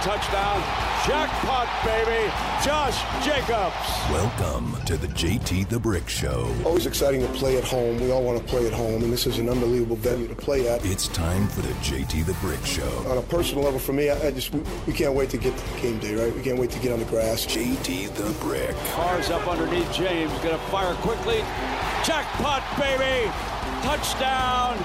running for the touchdown. Jackpot, baby. Josh Jacobs. Welcome to the JT the Brick Show. Always exciting to play at home. We all want to play at home, and this is an unbelievable venue to play at. It's time for the JT the Brick Show. On a personal level, for me, I, I just we, we can't wait to get to game day, right? We can't wait to get on the grass. JT the Brick. Cars up underneath James. Going to fire quickly. Jackpot, baby. Touchdown,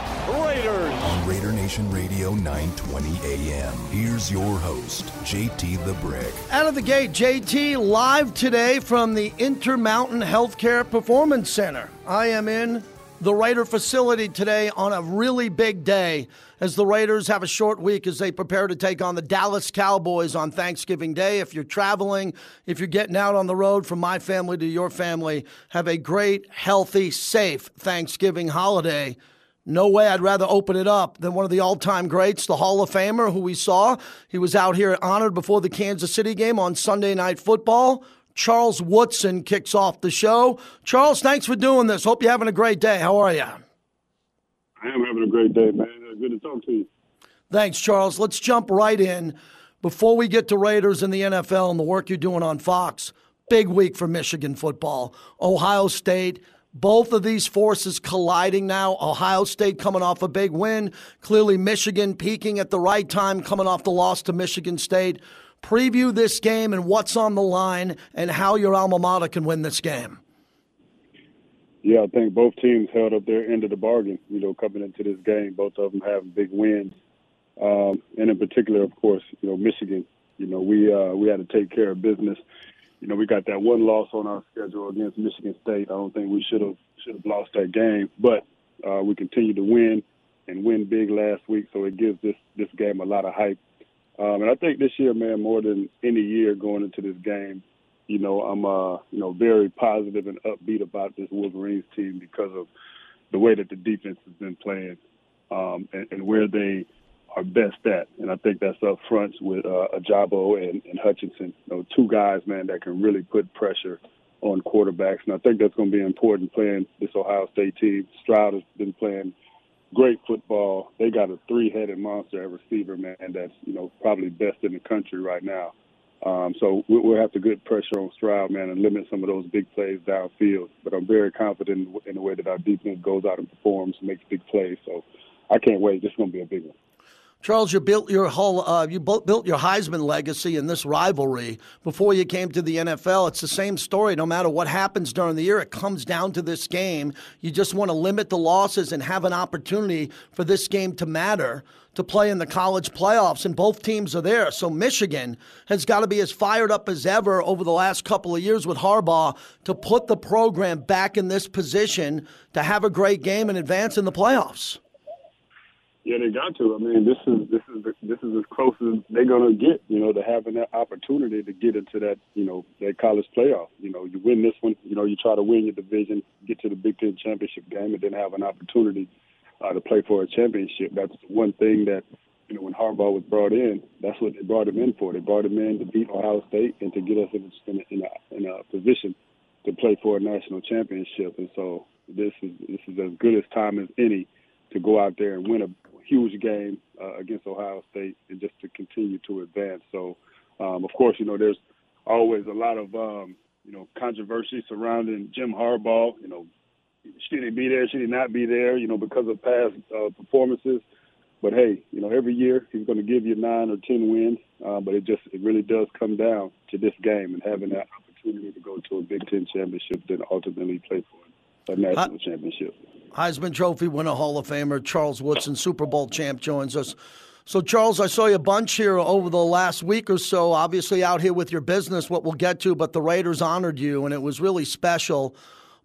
Raiders. On Raider Nation Radio 920 AM. Here's your host, JT the Brick. Out of the gate, JT live today from the Intermountain Healthcare Performance Center. I am in the Raider facility today on a really big day as the Raiders have a short week as they prepare to take on the Dallas Cowboys on Thanksgiving Day. If you're traveling, if you're getting out on the road from my family to your family, have a great, healthy, safe Thanksgiving holiday. No way I'd rather open it up than one of the all time greats, the Hall of Famer who we saw. He was out here honored before the Kansas City game on Sunday Night Football. Charles Woodson kicks off the show. Charles, thanks for doing this. Hope you're having a great day. How are you? I am having a great day, man. Uh, good to talk to you. Thanks, Charles. Let's jump right in. Before we get to Raiders and the NFL and the work you're doing on Fox, big week for Michigan football. Ohio State, both of these forces colliding now. Ohio State coming off a big win. Clearly, Michigan peaking at the right time, coming off the loss to Michigan State. Preview this game and what's on the line and how your alma mater can win this game. Yeah, I think both teams held up their end of the bargain, you know, coming into this game. Both of them having big wins. Um, and in particular, of course, you know, Michigan, you know, we uh, we had to take care of business. You know, we got that one loss on our schedule against Michigan State. I don't think we should have should have lost that game, but uh, we continued to win and win big last week, so it gives this this game a lot of hype. Um, and I think this year, man, more than any year going into this game, you know, I'm uh, you know, very positive and upbeat about this Wolverines team because of the way that the defense has been playing um, and, and where they are best at. And I think that's up front with uh, Ojabo and, and Hutchinson. You know, two guys, man, that can really put pressure on quarterbacks. And I think that's going to be important playing this Ohio State team. Stroud has been playing great football. They got a three-headed monster at receiver, man, that's, you know, probably best in the country right now. Um, so we'll have to get pressure on Stroud, man, and limit some of those big plays downfield. But I'm very confident in the way that our defense goes out and performs, makes big plays. So I can't wait. This is going to be a big one. Charles, you built your whole uh, you built your Heisman legacy in this rivalry before you came to the NFL. It's the same story. No matter what happens during the year, it comes down to this game. You just want to limit the losses and have an opportunity for this game to matter to play in the college playoffs, and both teams are there. So Michigan has got to be as fired up as ever over the last couple of years with Harbaugh to put the program back in this position to have a great game and advance in the playoffs. Yeah, they got to. I mean, this is this is this is as close as they're gonna get. You know, to having that opportunity to get into that you know that college playoff. You know, you win this one. You know, you try to win your division, get to the Big Ten championship game, and then have an opportunity uh, to play for a championship. That's one thing that you know when Harbaugh was brought in. That's what they brought him in for. They brought him in to beat Ohio State and to get us in a, in a, in a position to play for a national championship. And so this is this is as good as time as any to go out there and win a huge game uh, against Ohio State and just to continue to advance. So, um, of course, you know, there's always a lot of, um, you know, controversy surrounding Jim Harbaugh. You know, should he be there? Should he not be there? You know, because of past uh, performances. But hey, you know, every year he's going to give you nine or ten wins. Uh, but it just it really does come down to this game and having that opportunity to go to a Big Ten championship, then ultimately play for a national championship. Heisman Trophy winner, Hall of Famer Charles Woodson, Super Bowl champ, joins us. So, Charles, I saw you a bunch here over the last week or so, obviously out here with your business, what we'll get to, but the Raiders honored you, and it was really special.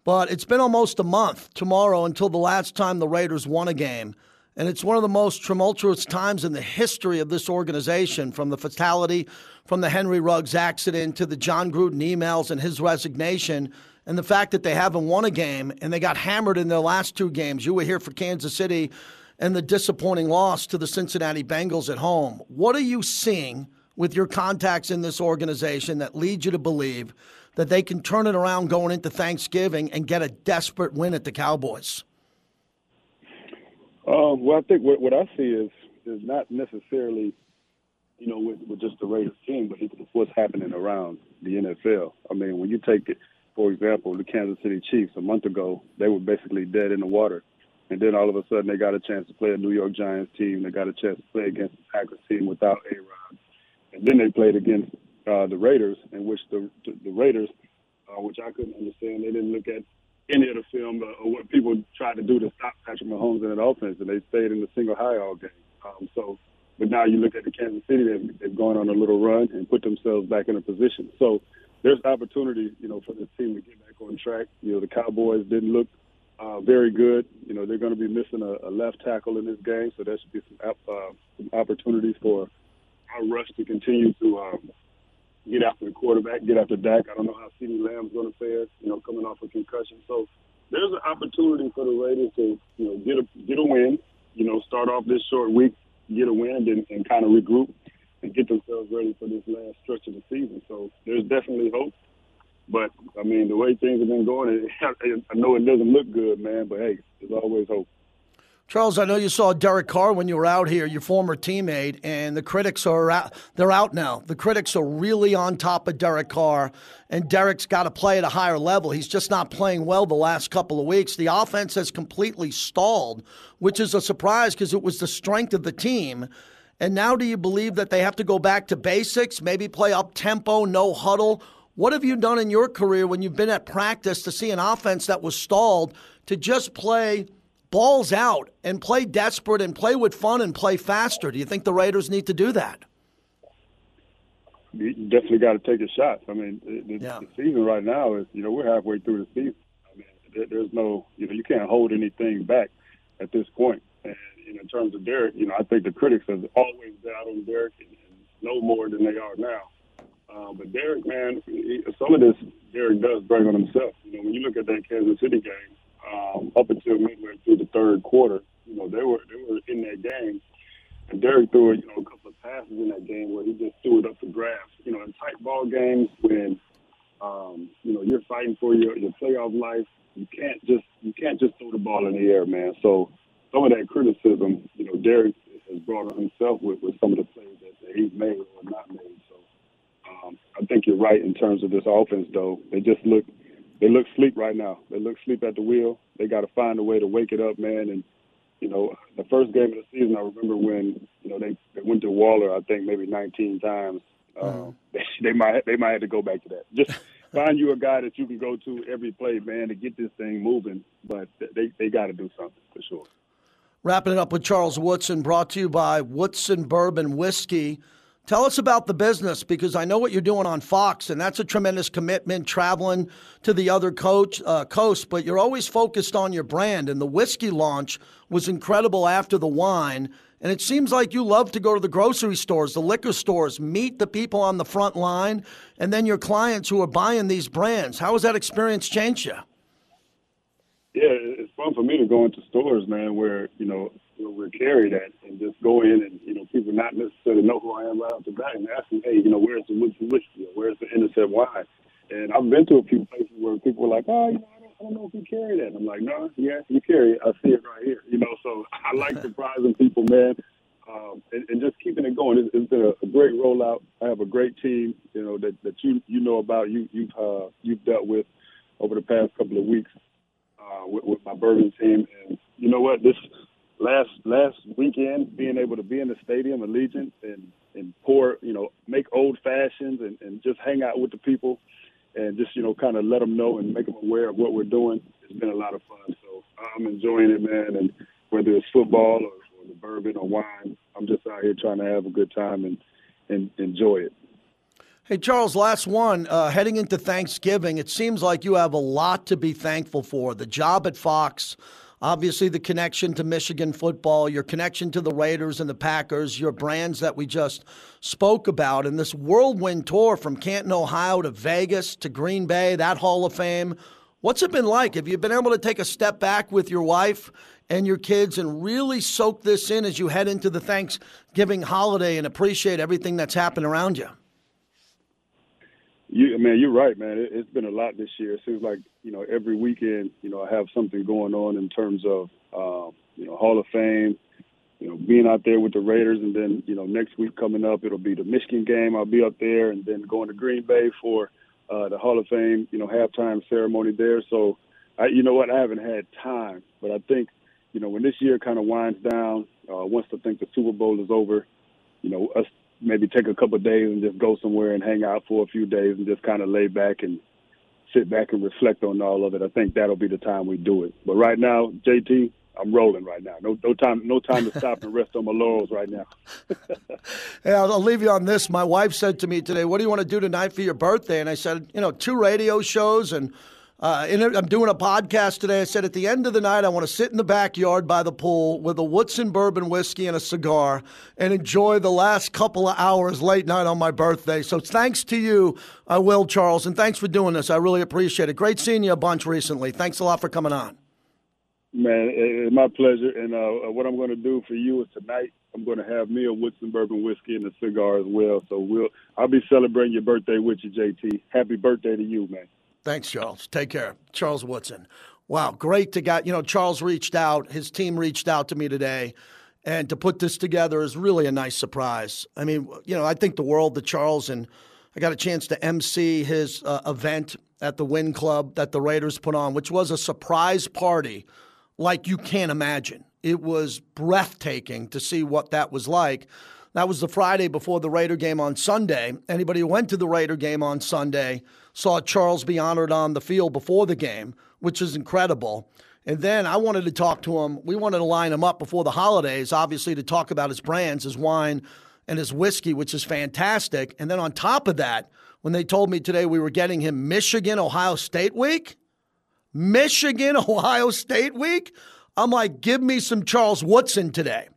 But it's been almost a month tomorrow until the last time the Raiders won a game. And it's one of the most tumultuous times in the history of this organization from the fatality, from the Henry Ruggs accident to the Jon Gruden emails and his resignation and the fact that they haven't won a game and they got hammered in their last two games. You were here for Kansas City and the disappointing loss to the Cincinnati Bengals at home. What are you seeing with your contacts in this organization that leads you to believe that they can turn it around going into Thanksgiving and get a desperate win at the Cowboys? Um, well, I think what, what I see is is not necessarily you know, with, with just the Raiders team, but it's what's happening around the NFL. I mean, when you take it, for example, the Kansas City Chiefs a month ago, they were basically dead in the water. And then all of a sudden they got a chance to play a New York Giants team. They got a chance to play against the Packers team without A-Rod. And then they played against uh, the Raiders, in which the, the Raiders, uh, which I couldn't understand, they didn't look at any of the film uh, or what people tried to do to stop Patrick Mahomes in that offense, and they stayed in the single high all game. Um, so but now you look at the Kansas City, they've, they've gone on a little run and put themselves back in a position. So there's opportunity, you know, for this team to get back on track. You know, the Cowboys didn't look uh, very good. You know, they're going to be missing a, a left tackle in this game, so there should be some, uh, some opportunities for our rush to continue to um, get after the quarterback, get after Dak. I don't know how CeeDee Lamb's going to fare, you know, coming off a concussion. So there's an opportunity for the Raiders to, you know, get a get a win. You know, start off this short week get a win and, and kind of regroup and get themselves ready for this last stretch of the season. So there's definitely hope. But I mean, the way things have been going, I know it doesn't look good, man. But hey, there's always hope. Charles, I know you saw Derek Carr when you were out here, your former teammate, and the critics are out. They're out now. The critics are really on top of Derek Carr, and Derek's got to play at a higher level. He's just not playing well the last couple of weeks. The offense has completely stalled, which is a surprise because it was the strength of the team. And now, do you believe that they have to go back to basics, maybe play up tempo, no huddle? What have you done in your career when you've been at practice to see an offense that was stalled to just play? balls out and play desperate and play with fun and play faster. Do you think the Raiders need to do that? You definitely got to take a shot. I mean, the, yeah. the season right now is, you know, we're halfway through the season. I mean, there's no, you know, you can't hold anything back at this point. And in terms of Derek, you know, I think the critics have always out on Derek and, and no more than they are now. Uh, but Derek, man, he, some of this Derek does bring on himself. You know, when you look at that Kansas City game, um, up until midway through the third quarter. You know, they were they were in that game, and Derek threw you know a couple of passes in that game where he just threw it up the grass. You know, in tight ball games when um, you know you're fighting for your your playoff life, you can't just you can't just throw the ball in the air, man. So some of that criticism, you know, Derek has brought on himself with with some of the plays that, he's made or not made. So um, I think you're right in terms of this offense, though. They just look they look sleep right now. They look sleep at the wheel. They got to find a way to wake it up, man. And you know, the first game of the season, I remember when you know they, they went to Waller. I think maybe 19 times. Uh, they, they might they might have to go back to that. Just find you a guy that you can go to every play, man, to get this thing moving. But they they got to do something for sure. Wrapping it up with Charles Woodson, brought to you by Woodson Bourbon Whiskey. Tell us about the business because I know what you're doing on Fox, and that's a tremendous commitment traveling to the other coach, uh, coast, but you're always focused on your brand. And the whiskey launch was incredible after the wine. And it seems like you love to go to the grocery stores, the liquor stores, meet the people on the front line, and then your clients who are buying these brands. How has that experience changed you? Yeah, it's fun for me to go into stores, man, where, you know, where we're carried at and just go in and, you know, people not necessarily know who I am right off the bat and ask me, hey, you know, where's the Woodson whiskey where's the Intercept wine? And I've been to a few places where people were like, oh, you know, I don't, I don't know if you carry that. And I'm like, no, yeah, you carry it. I see it right here. You know, so I like surprising people, man. Um, and, and just keeping it going. It's, it's been a, a great rollout. I have a great team, you know, that, that you you know about, you you've uh, you've dealt with over the past couple of weeks uh, with, with my bourbon team. And you know what? This last last weekend, being able to be in the stadium, Allegiant, and and pour, you know, make old fashions and, and just hang out with the people, and just you know, kind of let them know and make them aware of what we're doing. It's been a lot of fun. So I'm enjoying it, man. And whether it's football or, or the bourbon or wine, I'm just out here trying to have a good time and and enjoy it. Hey, Charles, last one. Uh, heading into Thanksgiving, it seems like you have a lot to be thankful for. The job at Fox, obviously the connection to Michigan football, your connection to the Raiders and the Packers, your brands that we just spoke about, and this whirlwind tour from Canton, Ohio to Vegas to Green Bay, that Hall of Fame. What's it been like? Have you been able to take a step back with your wife and your kids and really soak this in as you head into the Thanksgiving holiday and appreciate everything that's happened around you? You man, you're right, man. It, has been a lot this year. It seems like you know every weekend, you know, I have something going on in terms of um, you know Hall of Fame, you know, being out there with the Raiders, and then you know next week coming up, it'll be the Michigan game. I'll be up there, and then going to Green Bay for uh, the Hall of Fame, you know, halftime ceremony there. So, I, you know what, I haven't had time, but I think, you know, when this year kind of winds down, uh, once I think the Super Bowl is over, you know, us maybe take a couple days and just go somewhere and hang out for a few days and just kind of lay back and sit back and reflect on all of it. I think that'll be the time we do it. But right now, JT, I'm rolling right now. No, no time, no time to stop and rest on my laurels right now. hey, I'll, I'll leave you on this. My wife said to me today, "What do you want to do tonight for your birthday?" And I said, "You know, two radio shows and." Uh, I'm doing a podcast today. I said at the end of the night, I want to sit in the backyard by the pool with a Woodson bourbon whiskey and a cigar and enjoy the last couple of hours late night on my birthday. So thanks to you, I will, Charles, and thanks for doing this. I really appreciate it. Great seeing you a bunch recently. Thanks a lot for coming on. Man, it's my pleasure. And uh, what I'm going to do for you is tonight, I'm going to have me a Woodson bourbon whiskey and a cigar as well. So we'll I'll be celebrating your birthday with you, JT. Happy birthday to you, man. Thanks, Charles. Take care, Charles Woodson. Wow, great to get. You know, Charles reached out. His team reached out to me today, and to put this together is really a nice surprise. I mean, you know, I think the world that Charles and I got a chance to MC his uh, event at the Wynn Club that the Raiders put on, which was a surprise party like you can't imagine. It was breathtaking to see what that was like. That was the Friday before the Raider game on Sunday. Anybody who went to the Raider game on Sunday saw Charles be honored on the field before the game, which is incredible. And then I wanted to talk to him. We wanted to line him up before the holidays, obviously, to talk about his brands, his wine, and his whiskey, which is fantastic. And then on top of that, when they told me today we were getting him Michigan, Ohio State week, Michigan, Ohio State week, I'm like, give me some Charles Woodson today.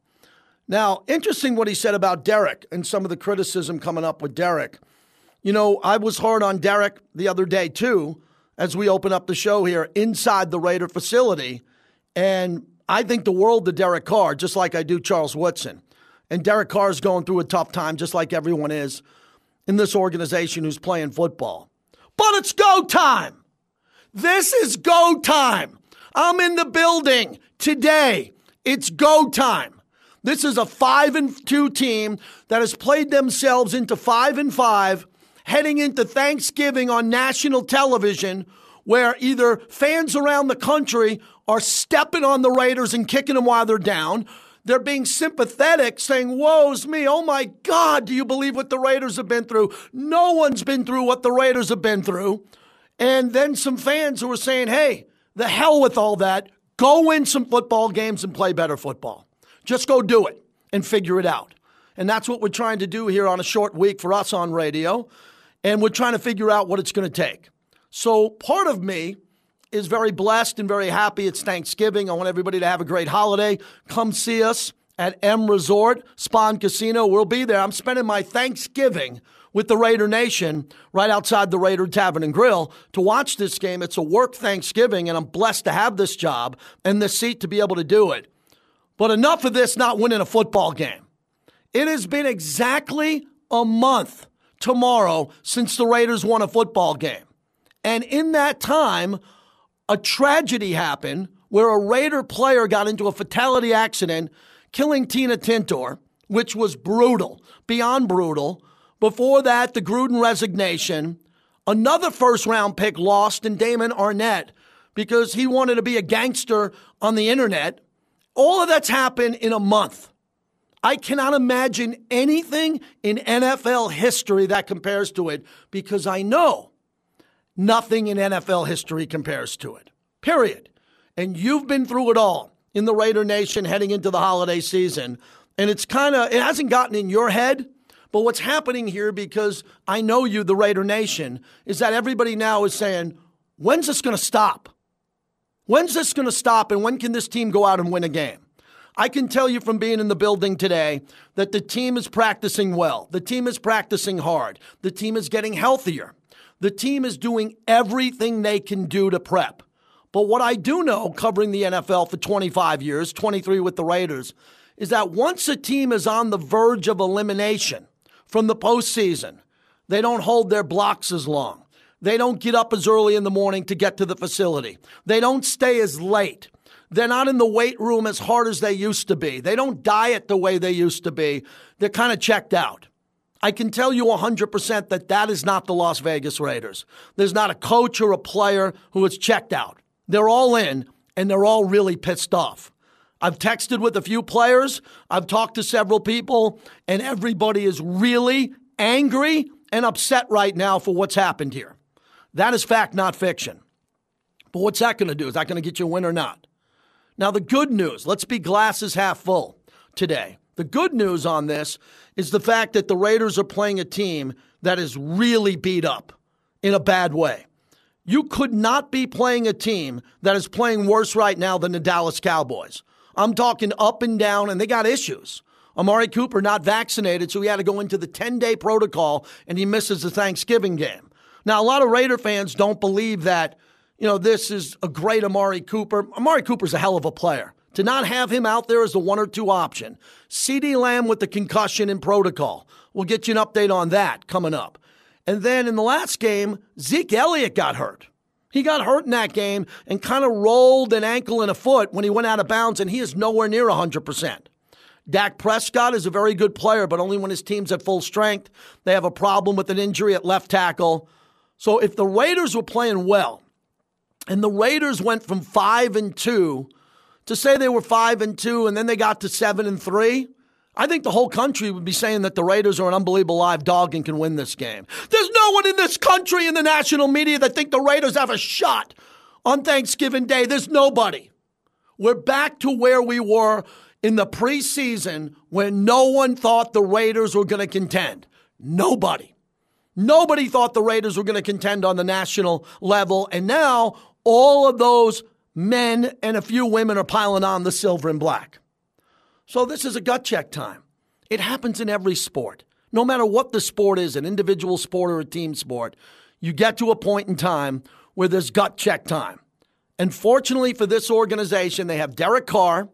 Now, interesting what he said about Derek and some of the criticism coming up with Derek. You know, I was hard on Derek the other day too, as we open up the show here inside the Raider facility. And I think the world of Derek Carr, just like I do Charles Woodson. And Derek Carr is going through a tough time, just like everyone is in this organization who's playing football. But it's go time. This is go time. I'm in the building today. It's go time. This is a 5 and 2 team that has played themselves into 5 and 5 heading into Thanksgiving on national television where either fans around the country are stepping on the Raiders and kicking them while they're down. They're being sympathetic, saying, Woe's me. Oh my God, do you believe what the Raiders have been through? No one's been through what the Raiders have been through. And then some fans who are saying, Hey, the hell with all that. Go win some football games and play better football. Just go do it and figure it out. And that's what we're trying to do here on a short week for us on radio. And we're trying to figure out what it's going to take. So part of me is very blessed and very happy. It's Thanksgiving. I want everybody to have a great holiday. Come see us at M Resort, Spawn Casino. We'll be there. I'm spending my Thanksgiving with the Raider Nation right outside the Raider Tavern and Grill to watch this game. It's a work Thanksgiving, and I'm blessed to have this job and the seat to be able to do it. But enough of this not winning a football game. It has been exactly a month tomorrow since the Raiders won a football game. And in that time, a tragedy happened where a Raider player got into a fatality accident, killing Tina Tintor, which was brutal, beyond brutal. Before that, the Gruden resignation, another first round pick lost in Damon Arnette because he wanted to be a gangster on the internet all of that's happened in a month. I cannot imagine anything in NFL history that compares to it because I know nothing in NFL history compares to it. Period. And you've been through it all in the Raider Nation heading into the holiday season. And it's kind of, it hasn't gotten in your head. But what's happening here, because I know you, the Raider Nation, is that everybody now is saying, when's this going to stop? When's this going to stop and when can this team go out and win a game? I can tell you from being in the building today that the team is practicing well. The team is practicing hard. The team is getting healthier. The team is doing everything they can do to prep. But what I do know, covering the NFL for 25 years, 23 with the Raiders, is that once a team is on the verge of elimination from the postseason, they don't hold their blocks as long. They don't get up as early in the morning to get to the facility. They don't stay as late. They're not in the weight room as hard as they used to be. They don't diet the way they used to be. They're kind of checked out. I can tell you 100% that that is not the Las Vegas Raiders. There's not a coach or a player who is checked out. They're all in, and they're all really pissed off. I've texted with a few players, I've talked to several people, and everybody is really angry and upset right now for what's happened here. That is fact, not fiction. But what's that going to do? Is that going to get you a win or not? Now, the good news, let's be glasses half full today. The good news on this is the fact that the Raiders are playing a team that is really beat up in a bad way. You could not be playing a team that is playing worse right now than the Dallas Cowboys. I'm talking up and down, and they got issues. Amari Cooper not vaccinated, so he had to go into the 10 day protocol, and he misses the Thanksgiving game. Now, a lot of Raider fans don't believe that, you know, this is a great Amari Cooper. Amari Cooper's a hell of a player. To not have him out there as a one or two option. CeeDee Lamb with the concussion and protocol. We'll get you an update on that coming up. And then in the last game, Zeke Elliott got hurt. He got hurt in that game and kind of rolled an ankle and a foot when he went out of bounds, and he is nowhere near 100%. Dak Prescott is a very good player, but only when his team's at full strength. They have a problem with an injury at left tackle. So if the Raiders were playing well, and the Raiders went from 5 and 2 to say they were five and two and then they got to seven and three, I think the whole country would be saying that the Raiders are an unbelievable live dog and can win this game. There's no one in this country in the national media that think the Raiders have a shot on Thanksgiving Day. There's nobody. We're back to where we were in the preseason when no one thought the Raiders were going to contend. Nobody. Nobody thought the Raiders were going to contend on the national level. And now all of those men and a few women are piling on the silver and black. So this is a gut check time. It happens in every sport. No matter what the sport is, an individual sport or a team sport, you get to a point in time where there's gut check time. And fortunately for this organization, they have Derek Carr.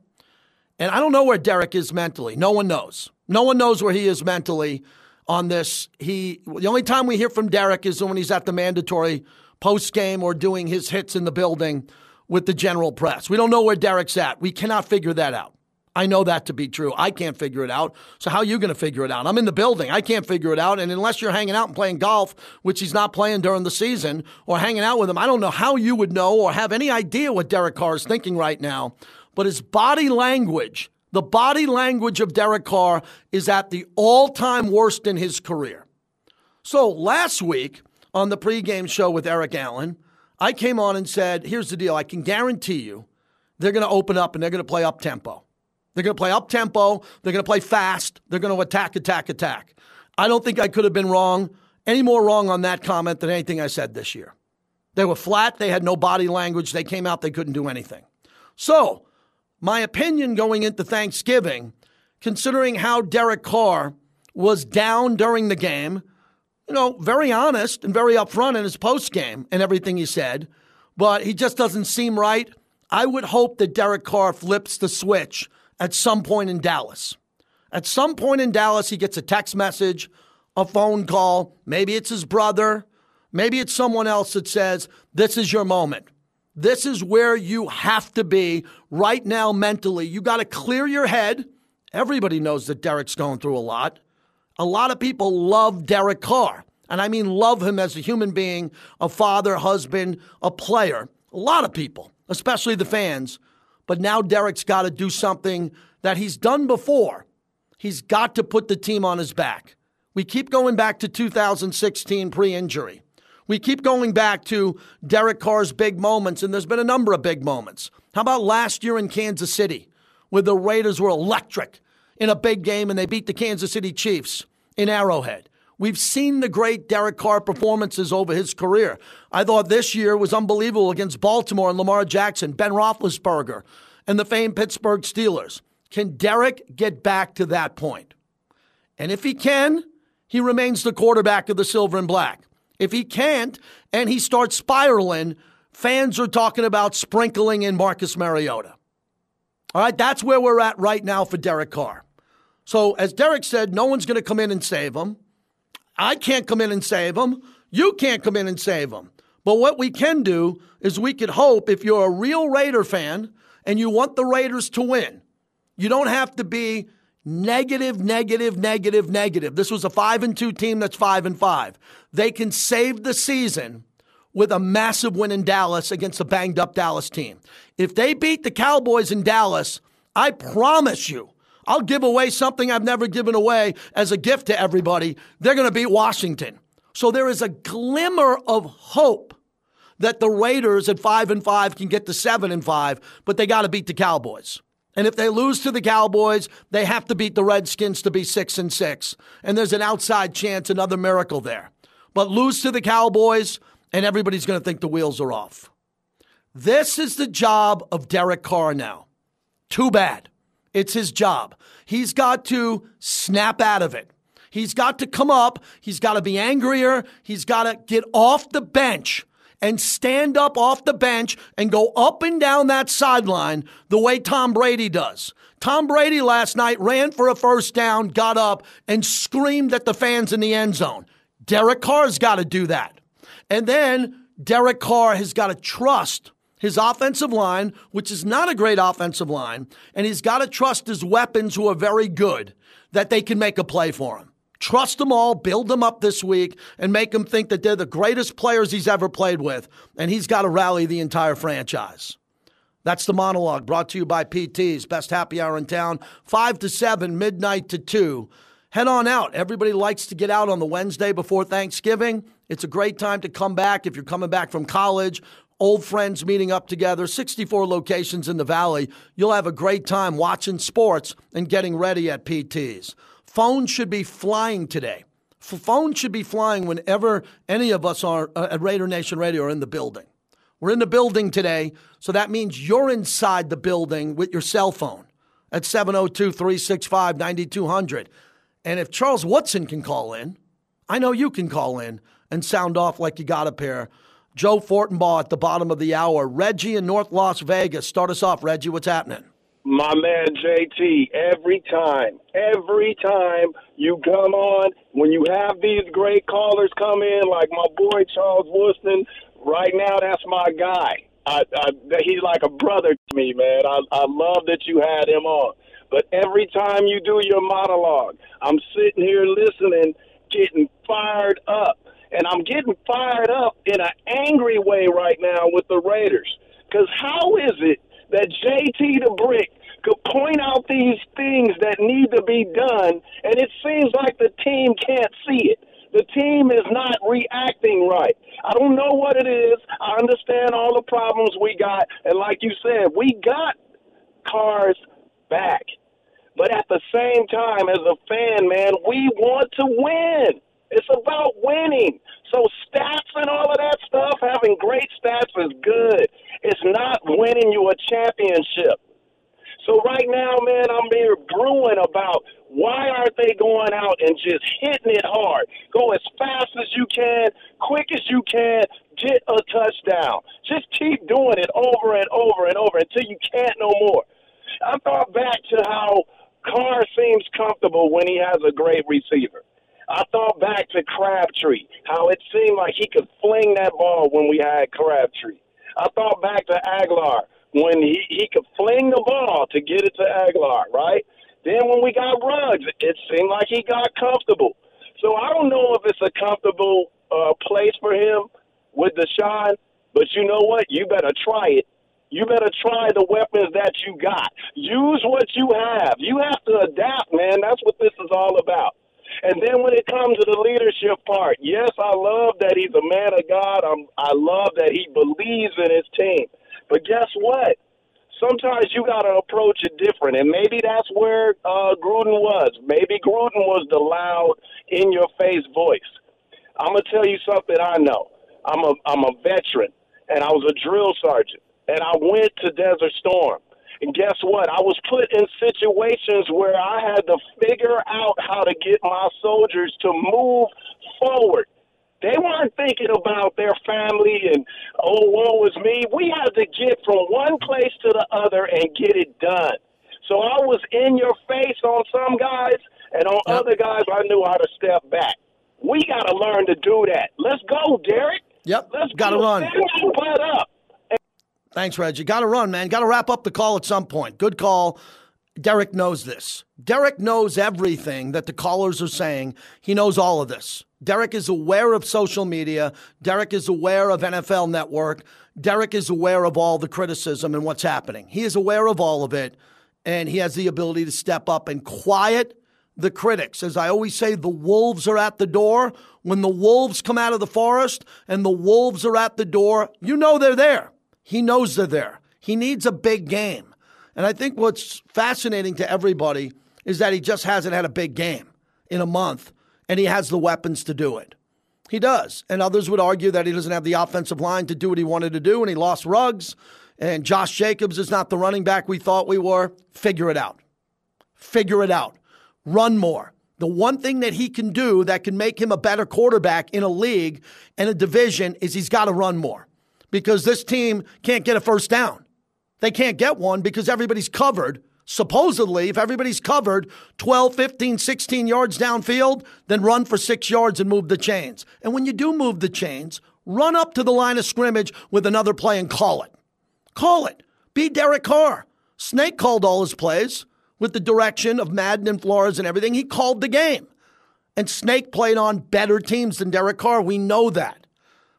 And I don't know where Derek is mentally. No one knows. No one knows where he is mentally on this. He the only time we hear from Derek is when he's at the mandatory post game or doing his hits in the building with the general press. We don't know where Derek's at. We cannot figure that out. I know that to be true. I can't figure it out. So how are you going to figure it out? I'm in the building. I can't figure it out. And unless you're hanging out and playing golf, which he's not playing during the season, or hanging out with him, I don't know how you would know or have any idea what Derek Carr is thinking right now. But his body language, the body language of Derek Carr is at the all-time worst in his career. So last week on the pregame show with Eric Allen, I came on and said, here's the deal. I can guarantee you they're going to open up and they're going to play up tempo. They're going to play up tempo. They're going to play fast. They're going to attack, attack, attack. I don't think I could have been wrong, any more wrong on that comment than anything I said this year. They were flat. They had no body language. They came out, they couldn't do anything. So, my opinion going into Thanksgiving, considering how Derek Carr was down during the game, you know, very honest and very upfront in his post game and everything he said, but he just doesn't seem right. I would hope that Derek Carr flips the switch at some point in Dallas. At some point in Dallas, he gets a text message, a phone call. Maybe it's his brother. Maybe it's someone else that says, This is your moment. This is where you have to be right now mentally. You got to clear your head. Everybody knows that Derek's going through a lot. A lot of people love Derek Carr. And I mean love him as a human being, a father, husband, a player. A lot of people, especially the fans. But now Derek's got to do something that he's done before. He's got to put the team on his back. We keep going back to 2016 pre injury. We keep going back to Derek Carr's big moments, and there's been a number of big moments. How about last year in Kansas City, where the Raiders were electric in a big game and they beat the Kansas City Chiefs? in Arrowhead. We've seen the great Derek Carr performances over his career. I thought this year was unbelievable against Baltimore and Lamar Jackson, Ben Roethlisberger, and the famed Pittsburgh Steelers. Can Derek get back to that point? And if he can, he remains the quarterback of the silver and black. If he can't and he starts spiraling, fans are talking about sprinkling in Marcus Mariota. All right, that's where we're at right now for Derek Carr. So, as Derek said, no one's going to come in and save him. I can't come in and save him. You can't come in and save him. But what we can do is we could hope if you're a real Raider fan and you want the Raiders to win, you don't have to be negative, negative, negative, negative. This was a five and two team that's five and five. They can save the season with a massive win in Dallas against a banged up Dallas team. If they beat the Cowboys in Dallas, I promise you, I'll give away something I've never given away as a gift to everybody. They're going to beat Washington. So there is a glimmer of hope that the Raiders at 5 and 5 can get to 7 and 5, but they got to beat the Cowboys. And if they lose to the Cowboys, they have to beat the Redskins to be 6 and 6. And there's an outside chance another miracle there. But lose to the Cowboys and everybody's going to think the wheels are off. This is the job of Derek Carr now. Too bad. It's his job. He's got to snap out of it. He's got to come up. He's got to be angrier. He's got to get off the bench and stand up off the bench and go up and down that sideline the way Tom Brady does. Tom Brady last night ran for a first down, got up, and screamed at the fans in the end zone. Derek Carr's got to do that. And then Derek Carr has got to trust his offensive line, which is not a great offensive line, and he's got to trust his weapons, who are very good, that they can make a play for him. Trust them all, build them up this week, and make them think that they're the greatest players he's ever played with, and he's got to rally the entire franchise. That's the monologue brought to you by PT's Best Happy Hour in town, 5 to 7, midnight to 2. Head on out. Everybody likes to get out on the Wednesday before Thanksgiving. It's a great time to come back if you're coming back from college old friends meeting up together, 64 locations in the Valley. You'll have a great time watching sports and getting ready at PT's. Phones should be flying today. Phones should be flying whenever any of us are uh, at Raider Nation Radio are in the building. We're in the building today, so that means you're inside the building with your cell phone at 702 365 9200. And if Charles Woodson can call in, I know you can call in and sound off like you got a pair. Joe Fortenbaugh at the bottom of the hour. Reggie in North Las Vegas. Start us off, Reggie. What's happening? My man JT, every time, every time you come on, when you have these great callers come in, like my boy Charles Woodson, right now that's my guy. I, I, he's like a brother to me, man. I, I love that you had him on. But every time you do your monologue, I'm sitting here listening, getting fired up and I'm getting fired up in an angry way right now with the Raiders. Because how is it that JT the Brick could point out these things that need to be done, and it seems like the team can't see it? The team is not reacting right. I don't know what it is. I understand all the problems we got, and like you said, we got Carr's back. But at the same time, as a fan, man, we want to win. It's about winning. So stats and all of that stuff, having great stats is good. It's not winning you a championship. So right now, man, I'm here brewing about why aren't they going out and just hitting it hard? Go as fast as you can, quick as you can, get a touchdown. Just keep doing it over and over and over until you can't no more. I thought back to how Carr seems comfortable when he has a great receiver. I thought back to Crabtree, how it seemed like he could fling that ball when we had Crabtree. I thought back to Agholor when he, he could fling the ball to get it to Agholor, right? Then when we got Ruggs, it seemed like he got comfortable. So I don't know if it's a comfortable uh, place for him with DeSean, but you know what? You better try it. You better try the weapons that you got. Use what you have. You have to adapt, man. That's what this is all about. And then when it comes to the leadership part, yes, I love that he's a man of God. I'm, I love that he believes in his team. But guess what? Sometimes you got to approach it different, and maybe that's where uh, Gruden was. Maybe Gruden was the loud, in-your-face voice. I'm gonna tell you something I know. I'm a I'm a veteran, and I was a drill sergeant, and I went to Desert Storm. And guess what? I was put in situations where I had to figure out how to get my soldiers to move forward. They weren't thinking about their family and, oh, woe is me. We had to get from one place to the other and get it done. So I was in your face on some guys, and on yep. other guys, I knew how to step back. We got to learn to do that. Let's go, Derek. Yep. Let's got to run. Put up. Thanks, Reggie. Got to run, man. Got to wrap up the call at some point. Good call. Derek knows this. Derek knows everything that the callers are saying. He knows all of this. Derek is aware of social media. Derek is aware of NFL Network. Derek is aware of all the criticism and what's happening. He is aware of all of it, and he has the ability to step up and quiet the critics. As I always say, the wolves are at the door. When the wolves come out of the forest and the wolves are at the door, you know they're there. He knows they're there. He needs a big game. And I think what's fascinating to everybody is that he just hasn't had a big game in a month, and he has the weapons to do it. He does. And others would argue that he doesn't have the offensive line to do what he wanted to do, and he lost Ruggs, and Josh Jacobs is not the running back we thought we were. Figure it out. Figure it out. Run more. The one thing that he can do that can make him a better quarterback in a league and a division is he's got to run more because this team can't get a first down. They can't get one because everybody's covered. Supposedly, if everybody's covered 12, 15, 16 yards downfield, then run for six yards and move the chains. And when you do move the chains, run up to the line of scrimmage with another play and call it. Call it. Be Derek Carr. Snake called all his plays with the direction of Madden and Flores and everything. He called the game. And Snake played on better teams than Derek Carr. We know that.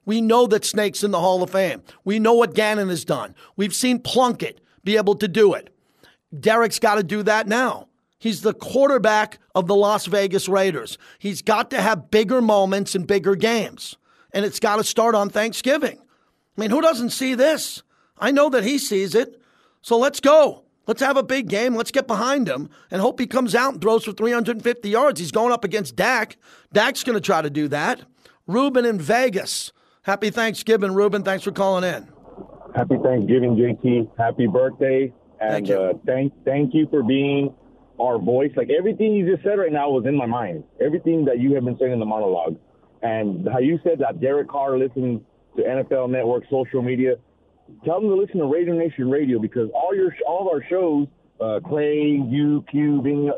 We know that Snake's in the Hall of Fame. We know what Gannon has done. We've seen Plunkett be able to do it. Derek's got to do that now. He's the quarterback of the Las Vegas Raiders. He's got to have bigger moments and bigger games. And it's got to start on Thanksgiving. I mean, who doesn't see this? I know that he sees it. So let's go. Let's have a big game. Let's get behind him and hope he comes out and throws for 350 yards. He's going up against Dak. Dak's going to try to do that. Ruben in Vegas. Happy Thanksgiving, Ruben. Thanks for calling in. Happy Thanksgiving, JT. Happy birthday. And Thank you. Uh, thank, thank you for being our voice. Like everything you just said right now was in my mind. Everything that you have been saying in the monologue. And how you said that Derek Carr listening to NFL Network, social media, tell them to listen to Radio Nation Radio because all your all of our shows, uh, Clay, you, Q, being,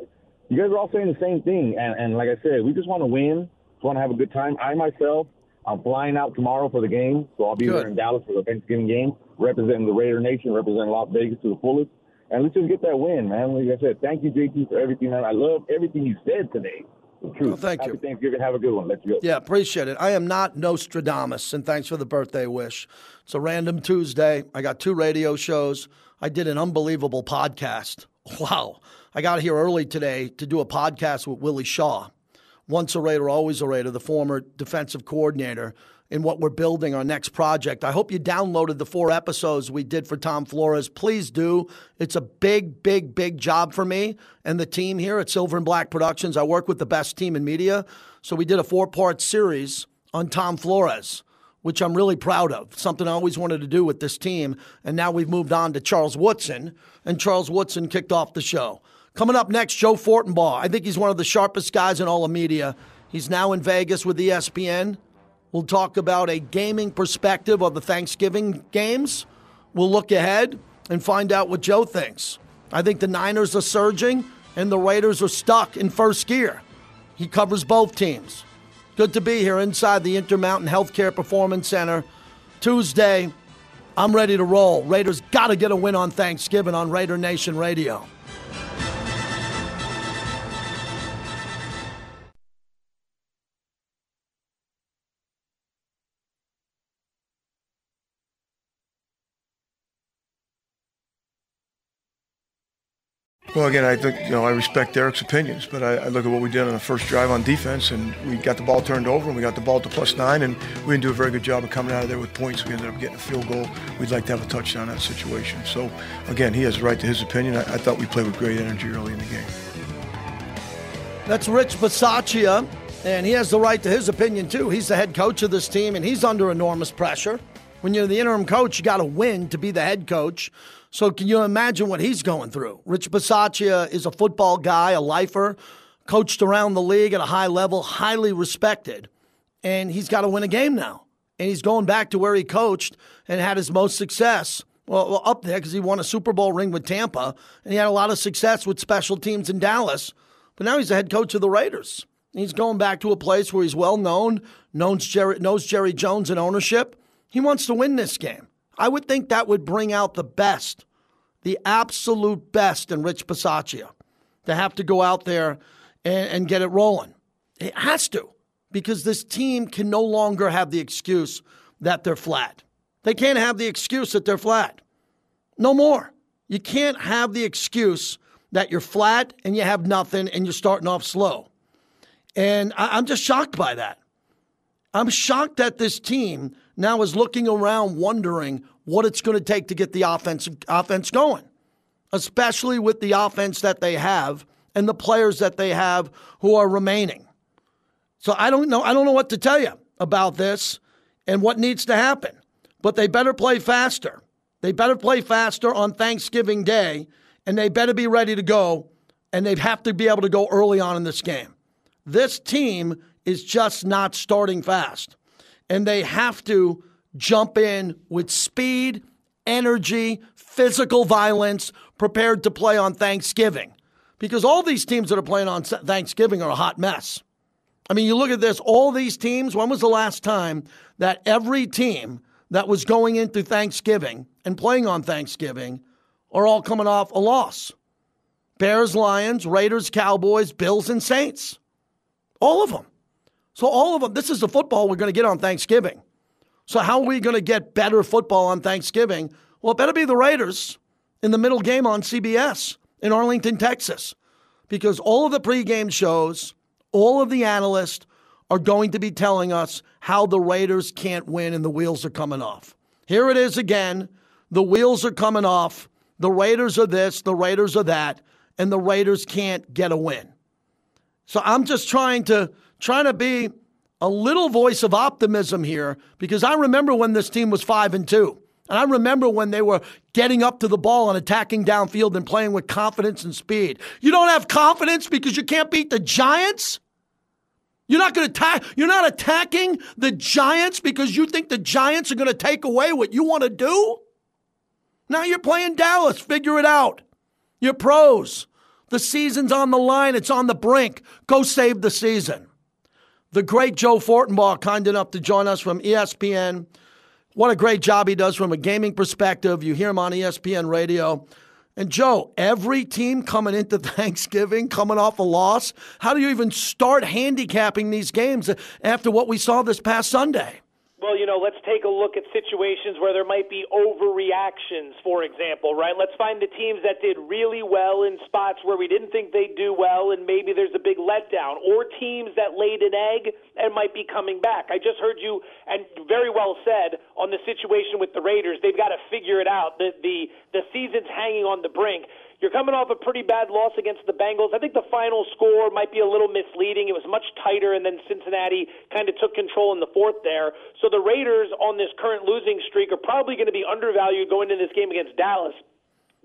you guys are all saying the same thing. And, and like I said, we just want to win, just want to have a good time. I myself, I'm flying out tomorrow for the game, so I'll be Good. there in Dallas for the Thanksgiving game, representing the Raider Nation, representing Las Vegas to the fullest. And let's just get that win, man. Like I said, thank you, JT, for everything, man. I love everything you said today. The truth. Well, thank Happy you. Thanksgiving. Have a good one. Let's go. Yeah, appreciate it. I am not Nostradamus, and thanks for the birthday wish. It's a random Tuesday. I got two radio shows. I did an unbelievable podcast. Wow. I got here early today to do a podcast with Willie Shaw. Once a Raider, always a Raider, the former defensive coordinator, in what we're building, our next project. I hope you downloaded the four episodes we did for Tom Flores. Please do. It's a big, big, big job for me and the team here at Silver and Black Productions. I work with the best team in media. So we did a four part series on Tom Flores, which I'm really proud of. Something I always wanted to do with this team. And now we've moved on to Charles Woodson, and Charles Woodson kicked off the show. Coming up next, Joe Fortenbaugh. I think he's one of the sharpest guys in all of media. He's now in Vegas with ESPN. We'll talk about a gaming perspective of the Thanksgiving games. We'll look ahead and find out what Joe thinks. I think the Niners are surging and the Raiders are stuck in first gear. He covers both teams. Good to be here inside the Intermountain Healthcare Performance Center. Tuesday, I'm ready to roll. Raiders got to get a win on Thanksgiving on Raider Nation Radio. Well, again, I think you know I respect Derek's opinions, but I, I look at what we did on the first drive on defense, and we got the ball turned over, and we got the ball to plus nine, and we didn't do a very good job of coming out of there with points. We ended up getting a field goal. We'd like to have a touchdown in that situation. So, again, he has the right to his opinion. I, I thought we played with great energy early in the game. That's Rich Bisaccia, and he has the right to his opinion too. He's the head coach of this team, and he's under enormous pressure. When you're the interim coach, you got to win to be the head coach. So can you imagine what he's going through? Rich Bisaccia is a football guy, a lifer, coached around the league at a high level, highly respected, and he's got to win a game now. And he's going back to where he coached and had his most success. Well, well up there because he won a Super Bowl ring with Tampa, and he had a lot of success with special teams in Dallas. But now he's the head coach of the Raiders. He's going back to a place where he's well known, knows Jerry, knows Jerry Jones and ownership. He wants to win this game. I would think that would bring out the best, the absolute best in Rich Bisaccia to have to go out there and, and get it rolling. It has to, because this team can no longer have the excuse that they're flat. They can't have the excuse that they're flat. No more. You can't have the excuse that you're flat and you have nothing and you're starting off slow. And I, am just shocked by that. I'm shocked that this team now is looking around wondering what it's going to take to get the offense, offense going, especially with the offense that they have and the players that they have who are remaining. So I don't know. I don't know what to tell you about this and what needs to happen. But they better play faster. They better play faster on Thanksgiving Day, and they better be ready to go, and they have to be able to go early on in this game. This team is just not starting fast, and they have to jump in with speed, energy, physical violence, prepared to play on Thanksgiving. Because all these teams that are playing on Thanksgiving are a hot mess. I mean, you look at this, all these teams, when was the last time that every team that was going into Thanksgiving and playing on Thanksgiving are all coming off a loss? Bears, Lions, Raiders, Cowboys, Bills, and Saints. All of them. So, all of them, this is the football we're going to get on Thanksgiving. So, how are we going to get better football on Thanksgiving? Well, it better be the Raiders in the middle game on CBS in Arlington, Texas, because all of the pregame shows, all of the analysts are going to be telling us how the Raiders can't win and the wheels are coming off. Here it is again. The wheels are coming off. The Raiders are this, the Raiders are that, and the Raiders can't get a win. So I'm just trying to trying to be a little voice of optimism here because I remember when this team was 5 and 2. And I remember when they were getting up to the ball and attacking downfield and playing with confidence and speed. You don't have confidence because you can't beat the Giants? You're not going to attack. You're not attacking the Giants because you think the Giants are going to take away what you want to do. Now you're playing Dallas. Figure it out. You're pros. The season's on the line. It's on the brink. Go save the season. The great Joe Fortenbaugh, kind enough to join us from ESPN. What a great job he does from a gaming perspective. You hear him on ESPN radio. And Joe, every team coming into Thanksgiving, coming off a loss, how do you even start handicapping these games after what we saw this past Sunday? Well, you know, let's take a look at situations where there might be overreactions, for example, right? Let's find the teams that did really well in spots where we didn't think they'd do well, and maybe there's a big letdown, or teams that laid an egg and might be coming back. I just heard you, and very well said, on the situation with the Raiders. They've got to figure it out. The, the, the season's hanging on the brink. You're coming off a pretty bad loss against the Bengals. I think the final score might be a little misleading. It was much tighter, and then Cincinnati kind of took control in the fourth there. So the Raiders on this current losing streak are probably going to be undervalued going into this game against Dallas.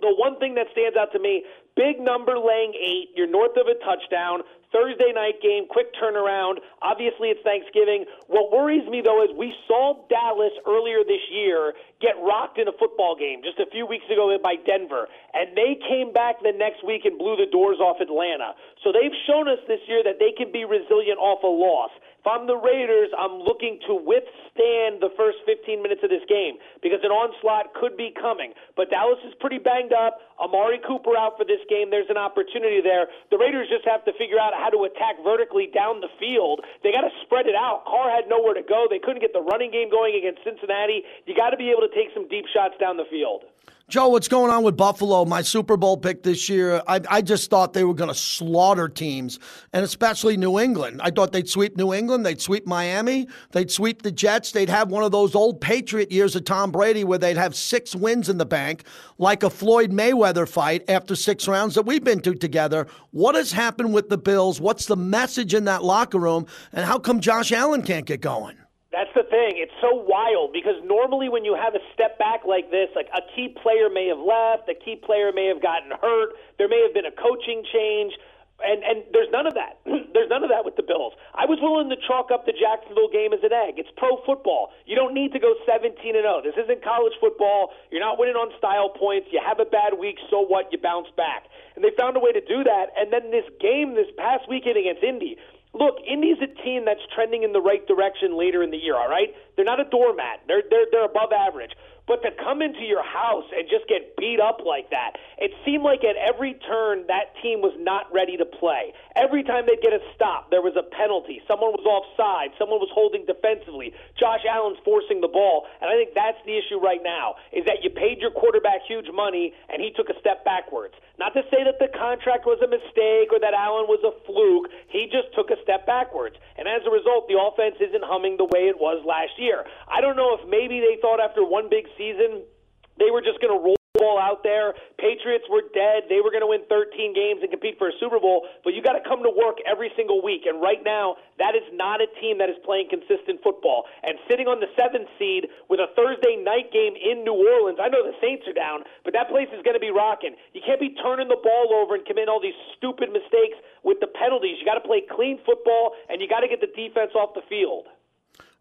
The one thing that stands out to me, big number laying eight, you're north of a touchdown. Thursday night game, quick turnaround. Obviously, it's Thanksgiving. What worries me, though, is we saw Dallas earlier this year get rocked in a football game just a few weeks ago by Denver, and they came back the next week and blew the doors off Atlanta. So they've shown us this year that they can be resilient off a loss. If I'm the Raiders, I'm looking to withstand the first 15 minutes of this game because an onslaught could be coming. But Dallas is pretty banged up. Amari Cooper out for this game. There's an opportunity there. The Raiders just have to figure out how to attack vertically down the field. They got to spread it out. Carr had nowhere to go. They couldn't get the running game going against Cincinnati. You got to be able to take some deep shots down the field. Joe, what's going on with Buffalo? My Super Bowl pick this year, I, I just thought they were going to slaughter teams, and especially New England. I thought they'd sweep New England, they'd sweep Miami, they'd sweep the Jets, they'd have one of those old Patriot years of Tom Brady where they'd have six wins in the bank, like a Floyd Mayweather fight after six rounds that we've been to together. What has happened with the Bills? What's the message in that locker room, and how come Josh Allen can't get going? That's the thing. It's so wild because normally when you have a step back like this, like a key player may have left, a key player may have gotten hurt, there may have been a coaching change, and and there's none of that. there's none of that with the Bills. I was willing to chalk up the Jacksonville game as an egg. It's pro football. You don't need to go 17 and 0. This isn't college football. You're not winning on style points. You have a bad week, so what? You bounce back. And they found a way to do that. And then this game this past weekend against Indy look, Indy's a team that's trending in the right direction later in the year. All right, they're not a doormat. They're they're they're above average. But to come into your house and just get beat up like that, it seemed like at every turn that team was not ready to play. Every time they'd get a stop, there was a penalty. Someone was offside. Someone was holding defensively. Josh Allen's forcing the ball. And I think that's the issue right now, is that you paid your quarterback huge money and he took a step backwards. Not to say that the contract was a mistake or that Allen was a fluke. He just took a step backwards. And as a result, the offense isn't humming the way it was last year. I don't know if maybe they thought after one big season they were just going to roll ball out there. Patriots were dead. They were going to win 13 games and compete for a Super Bowl, but you got to come to work every single week. And right now, that is not a team that is playing consistent football. And sitting on the seventh seed with a Thursday night game in New Orleans, I know the Saints are down, but that place is going to be rocking. You can't be turning the ball over and committing all these stupid mistakes with the penalties. You got to play clean football, and you got to get the defense off the field.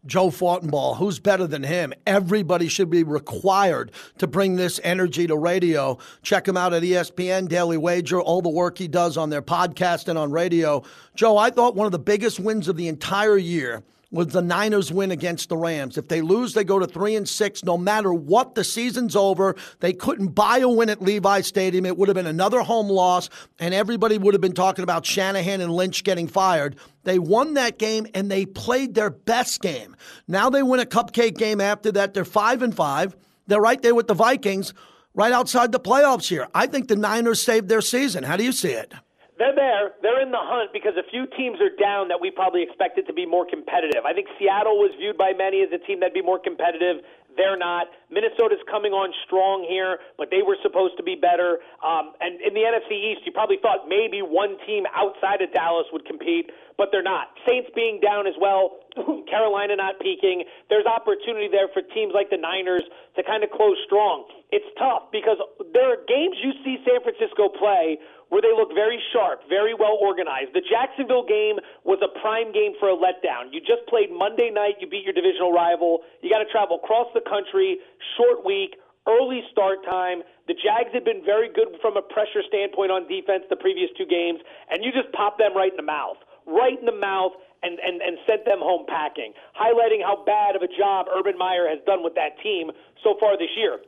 Joe Fortenbaugh, who's better than him? Everybody should be required to bring this energy to radio. Check him out at ESPN, Daily Wager, all the work he does on their podcast and on radio. Joe, I thought one of the biggest wins of the entire year was the Niners win against the Rams. If they lose, they go to three and six. No matter what, the season's over. They couldn't buy a win at Levi Stadium. It would have been another home loss, and everybody would have been talking about Shanahan and Lynch getting fired. They won that game and they played their best game. Now they win a cupcake game after that. They're five and five. They're right there with the Vikings, right outside the playoffs here. I think the Niners saved their season. How do you see it? They're there. They're in the hunt because a few teams are down that we probably expected to be more competitive. I think Seattle was viewed by many as a team that'd be more competitive. They're not. Minnesota's coming on strong here, but they were supposed to be better. Um, and in the NFC East, you probably thought maybe one team outside of Dallas would compete, but they're not. Saints being down as well, Carolina not peaking. There's opportunity there for teams like the Niners to kind of close strong. It's tough because there are games you see San Francisco play where they look very sharp, very well organized. The Jacksonville game was a prime game for a letdown. You just played Monday night, you beat your divisional rival. You got to travel across the country, short week, early start time. The Jags had been very good from a pressure standpoint on defense the previous two games, and you just pop them right in the mouth. Right in the mouth. And, and, and sent them home packing, highlighting how bad of a job Urban Meyer has done with that team so far this year.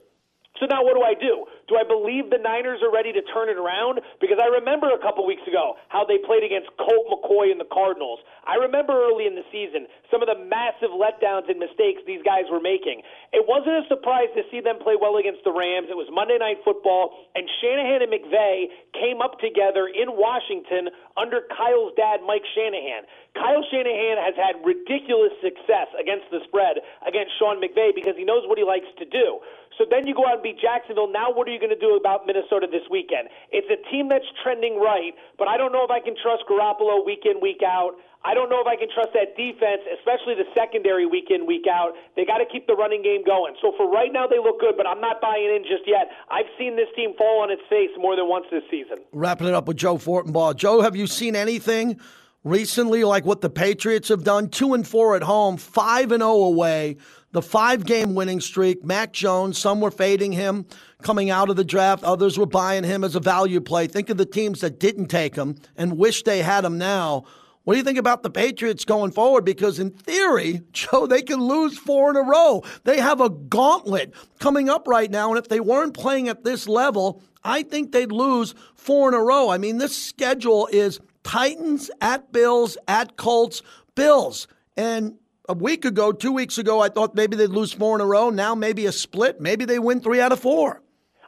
So now what do I do? Do I believe the Niners are ready to turn it around? Because I remember a couple weeks ago how they played against Colt McCoy and the Cardinals. I remember early in the season some of the massive letdowns and mistakes these guys were making. It wasn't a surprise to see them play well against the Rams. It was Monday Night Football, and Shanahan and McVay came up together in Washington under Kyle's dad, Mike Shanahan. Kyle Shanahan has had ridiculous success against the spread against Sean McVay because he knows what he likes to do. So then you go out and beat Jacksonville. Now what are you going to do about Minnesota this weekend? It's a team that's trending right, but I don't know if I can trust Garoppolo week in, week out. I don't know if I can trust that defense, especially the secondary week in, week out. They got to keep the running game going. So for right now, they look good, but I'm not buying in just yet. I've seen this team fall on its face more than once this season. Wrapping it up with Joe Fortenbaugh. Joe, have you seen anything recently like what the Patriots have done? Two and four at home, five and zero oh away the five game winning streak. Mac Jones, some were fading him coming out of the draft, others were buying him as a value play. Think of the teams that didn't take him and wish they had him now. What do you think about the Patriots going forward? Because in theory, Joe, they can lose four in a row. They have a gauntlet coming up right now. And if they weren't playing at this level, I think they'd lose four in a row. I mean, this schedule is Titans at Bills, at Colts, Bills. And a week ago, two weeks ago, I thought maybe they'd lose four in a row. Now maybe a split. Maybe they win three out of four.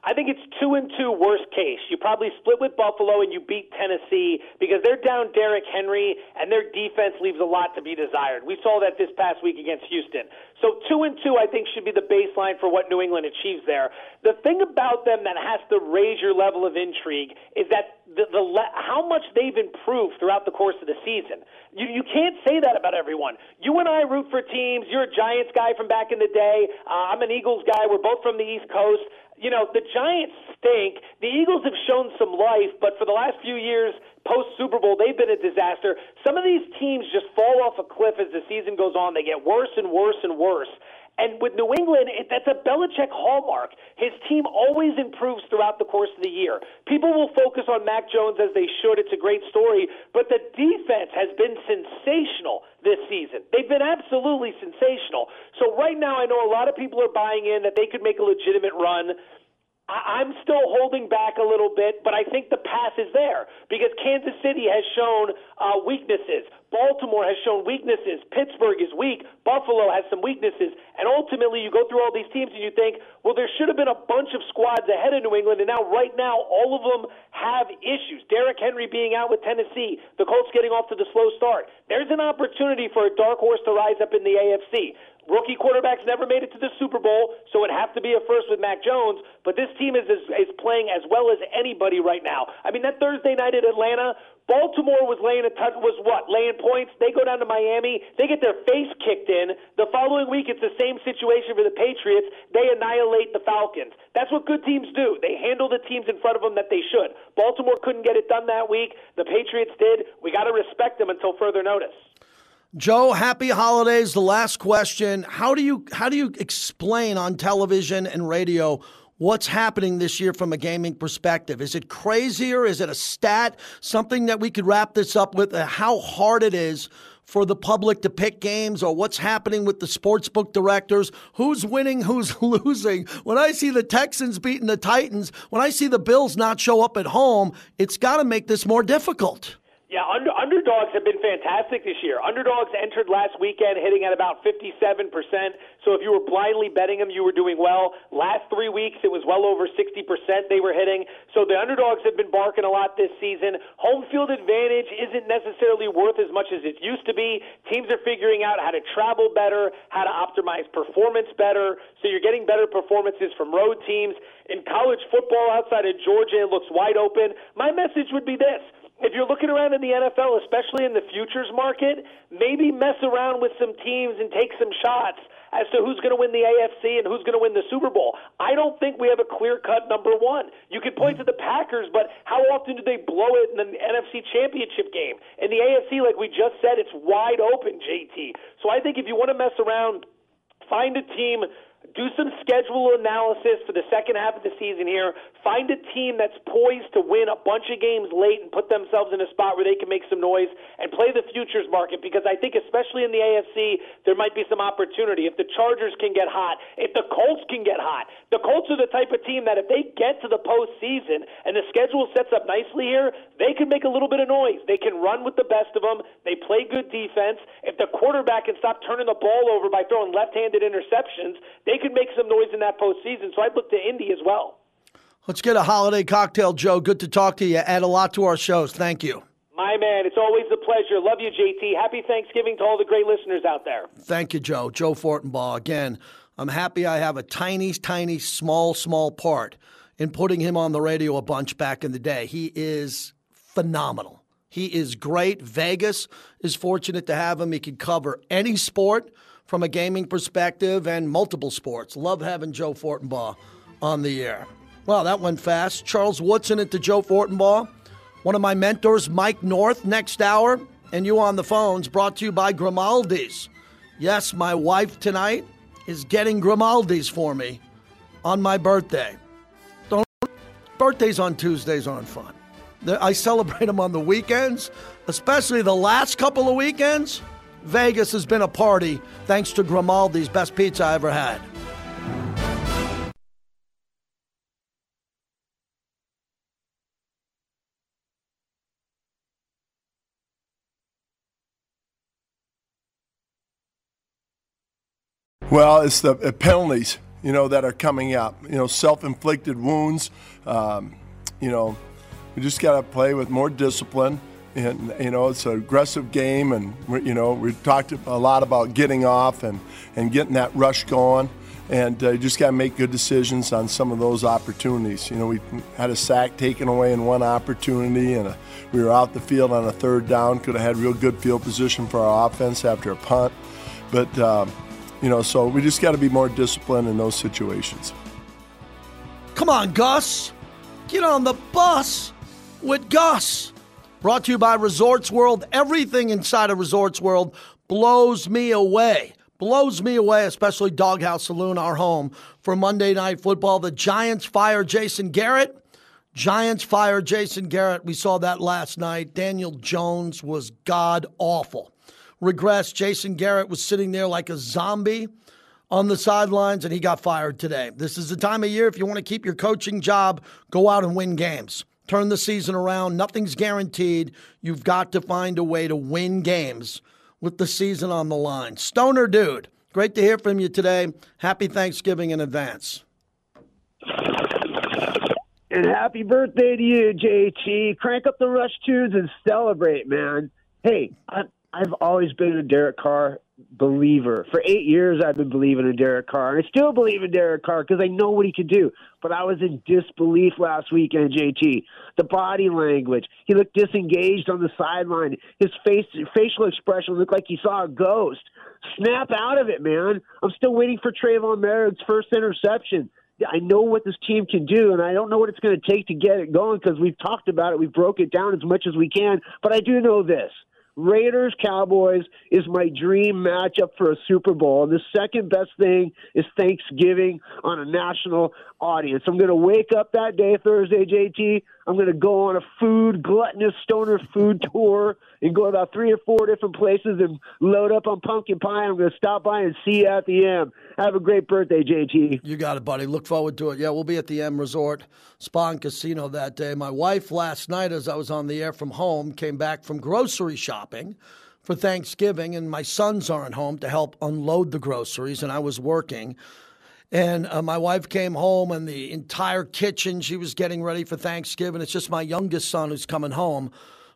I think it's two and two worst case. You probably split with Buffalo and you beat Tennessee because they're down Derrick Henry and their defense leaves a lot to be desired. We saw that this past week against Houston. So two and two, I think, should be the baseline for what New England achieves there. The thing about them that has to raise your level of intrigue is that the, the how much they've improved throughout the course of the season. You you can't say that about everyone. You and I root for teams. You're a Giants guy from back in the day. Uh, I'm an Eagles guy. We're both from the East Coast you know, the Giants stink. The Eagles have shown some life, but for the last few years, post Super Bowl, they've been a disaster. Some of these teams just fall off a cliff as the season goes on. They get worse and worse and worse. And with New England, it, that's a Belichick hallmark. His team always improves throughout the course of the year. People will focus on Mac Jones as they should. It's a great story, but the defense has been sensational this season. They've been absolutely sensational. So right now, I know a lot of people are buying in that they could make a legitimate run. I'm still holding back a little bit, but I think the path is there because Kansas City has shown uh, weaknesses. Baltimore has shown weaknesses. Pittsburgh is weak. Buffalo has some weaknesses. And ultimately, you go through all these teams and you think, well, there should have been a bunch of squads ahead of New England, and now, right now, all of them have issues. Derrick Henry being out with Tennessee, the Colts getting off to the slow start. There's an opportunity for a dark horse to rise up in the AFC. Rookie quarterbacks never made it to the Super Bowl, so it'd have to be a first with Mac Jones. But this team is, is is playing as well as anybody right now. I mean, that Thursday night at Atlanta, Baltimore was laying a touch, was what laying points. They go down to Miami, they get their face kicked in. The following week, it's the same situation for the Patriots. They annihilate the Falcons. That's what good teams do. They handle the teams in front of them that they should. Baltimore couldn't get it done that week. The Patriots did. We got to respect them until further notice. Joe, happy holidays. The last question: How do you how do you explain on television and radio what's happening this year from a gaming perspective? Is it crazier? Is it a stat? Something that we could wrap this up with? Uh, how hard it is for the public to pick games or what's happening with the sportsbook directors, who's winning, who's losing. When I see the Texans beating the Titans, when I see the Bills not show up at home, it's got to make this more difficult. Yeah, under, underdogs have been fantastic this year. Underdogs entered last weekend hitting at about 57%. So if you were blindly betting them, you were doing well. Last three weeks, it was well over 60% they were hitting. So the underdogs have been barking a lot this season. Home field advantage isn't necessarily worth as much as it used to be. Teams are figuring out how to travel better, how to optimize performance better. So you're getting better performances from road teams. In college football outside of Georgia, it looks wide open. My message would be this if you're looking around in the NFL, especially in the futures market, maybe mess around with some teams and take some shots as to who's going to win the AFC and who's going to win the Super Bowl. I don't think we have a clear cut number one. You could point to the Packers, but how often do they blow it in the NFC Championship game? In the AFC, like we just said, it's wide open, JT. So I think if you want to mess around, find a team do some schedule analysis for the second half of the season here. Find a team that's poised to win a bunch of games late and put themselves in a spot where they can make some noise and play the futures market because I think, especially in the AFC, there might be some opportunity. If the Chargers can get hot, if the Colts can get hot, the Colts are the type of team that if they get to the postseason and the schedule sets up nicely here, they can make a little bit of noise. They can run with the best of them. They play good defense. If the quarterback can stop turning the ball over by throwing left handed interceptions, they could make some noise in that postseason. So I'd look to Indy as well. Let's get a holiday cocktail, Joe. Good to talk to you. Add a lot to our shows. Thank you. My man, it's always a pleasure. Love you, JT. Happy Thanksgiving to all the great listeners out there. Thank you, Joe. Joe Fortenbaugh. Again, I'm happy I have a tiny, tiny, small, small part in putting him on the radio a bunch back in the day. He is phenomenal. He is great. Vegas is fortunate to have him. He can cover any sport from a gaming perspective and multiple sports. Love having Joe Fortenbaugh on the air. Wow, that went fast. Charles Woodson into Joe Fortenbaugh. One of my mentors, Mike North, next hour. And you on the phones, brought to you by Grimaldi's. Yes, my wife tonight is getting Grimaldi's for me on my birthday. Don't birthdays on Tuesdays aren't fun. I celebrate them on the weekends, especially the last couple of weekends. Vegas has been a party thanks to Grimaldi's best pizza I ever had. Well, it's the penalties, you know, that are coming up. You know, self-inflicted wounds. Um, you know, we just got to play with more discipline. And you know, it's an aggressive game, and you know, we talked a lot about getting off and and getting that rush going. And uh, just got to make good decisions on some of those opportunities. You know, we had a sack taken away in one opportunity, and a, we were out the field on a third down. Could have had real good field position for our offense after a punt, but um, you know, so we just got to be more disciplined in those situations. Come on, Gus. Get on the bus with Gus. Brought to you by Resorts World. Everything inside of Resorts World blows me away blows me away, especially Dawg House Saloon, our home, for Monday Night Football. The Giants fire Jason Garrett. Giants fire Jason Garrett. We saw that last night. Daniel Jones was god awful. Regress. Jason Garrett was sitting there like a zombie on the sidelines, and he got fired today. This is the time of year if you want to keep your coaching job, go out and win games. Turn the season around. Nothing's guaranteed. You've got to find a way to win games with the season on the line. Stoner Dude, great to hear from you today. Happy Thanksgiving in advance. And happy birthday to you, JT. Crank up the Rush tunes and celebrate, man. Hey, I, I've always been a Derek Carr believer. For eight years, I've been believing in Derek Carr, and I still believe in Derek Carr because I know what he can do. But I was in disbelief last weekend, JT. The body language, he looked disengaged on the sideline. His face, facial expression looked like he saw a ghost. Snap out of it, man. I'm still waiting for Trevon Moehrig's first interception. I know what this team can do, and I don't know what it's going to take to get it going because we've talked about it. We've broke it down as much as we can. But I do know this Raiders Cowboys is my dream matchup for a Super Bowl. And the second best thing is Thanksgiving on a national audience. I'm going to wake up that day, Thursday, JT. I'm going to go on a food, gluttonous stoner food tour and go about three or four different places and load up on pumpkin pie. I'm going to stop by and see you at the M. Have a great birthday, JT. You got it, buddy. Look forward to it. Yeah, we'll be at the M Resort Spa and Casino that day. My wife last night, as I was on the air from home, came back from grocery shopping for Thanksgiving, and my sons aren't home to help unload the groceries, and I was working. And uh, my wife came home, and the entire kitchen, she was getting ready for Thanksgiving. It's just my youngest son who's coming home.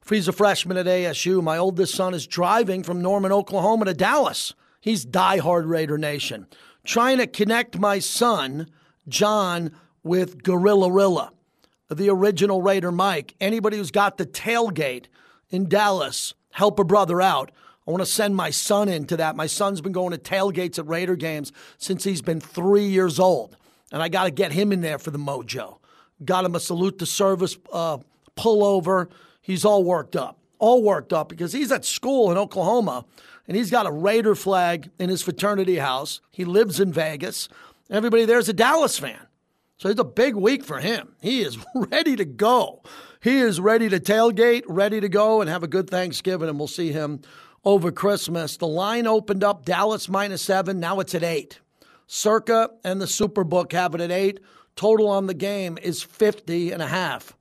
He's a freshman at ASU. My oldest son is driving from Norman, Oklahoma to Dallas. He's diehard Raider Nation. Trying to connect my son, John, with Gorilla Rilla, the original Raider Mike. Anybody who's got the tailgate in Dallas, help a brother out. I want to send my son into that. My son's been going to tailgates at Raider games since he's been three years old. And I got to get him in there for the mojo. Got him a salute to service uh, pullover he's all worked up, all worked up because he's at school in Oklahoma and he's got a Raider flag in his fraternity house. He lives in Vegas. Everybody there's a Dallas fan. So it's a big week for him. He is ready to go. He is ready to tailgate, ready to go and have a good Thanksgiving, and we'll see him over Christmas. The line opened up Dallas minus seven. Now it's at eight. Circa and the Superbook have it at eight. Total on the game is 50 and a half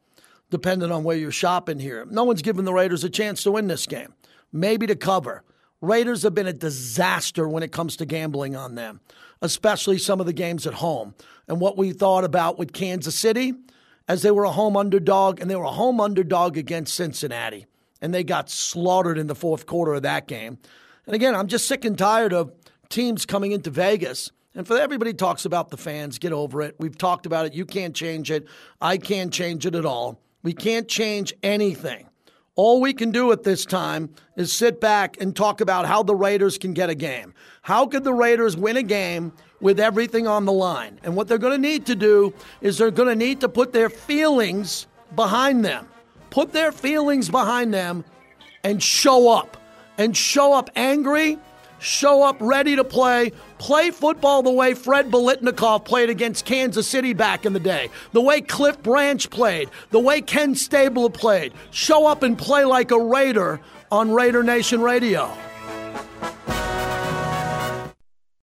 depending on where you're shopping here. No one's given the Raiders a chance to win this game, maybe to cover. Raiders have been a disaster when it comes to gambling on them, especially some of the games at home. And what we thought about with Kansas City, as they were a home underdog, and they were a home underdog against Cincinnati, and they got slaughtered in the fourth quarter of that game. And again, I'm just sick and tired of teams coming into Vegas. And for everybody talks about the fans, get over it. We've talked about it. You can't change it. I can't change it at all. We can't change anything. All we can do at this time is sit back and talk about how the Raiders can get a game. How could the Raiders win a game with everything on the line? And what they're going to need to do is they're going to need to put their feelings behind them. Put their feelings behind them and show up. And show up angry show up ready to play, play football the way Fred Biletnikoff played against Kansas City back in the day, the way Cliff Branch played, the way Ken Stabler played. Show up and play like a Raider on Raider Nation Radio.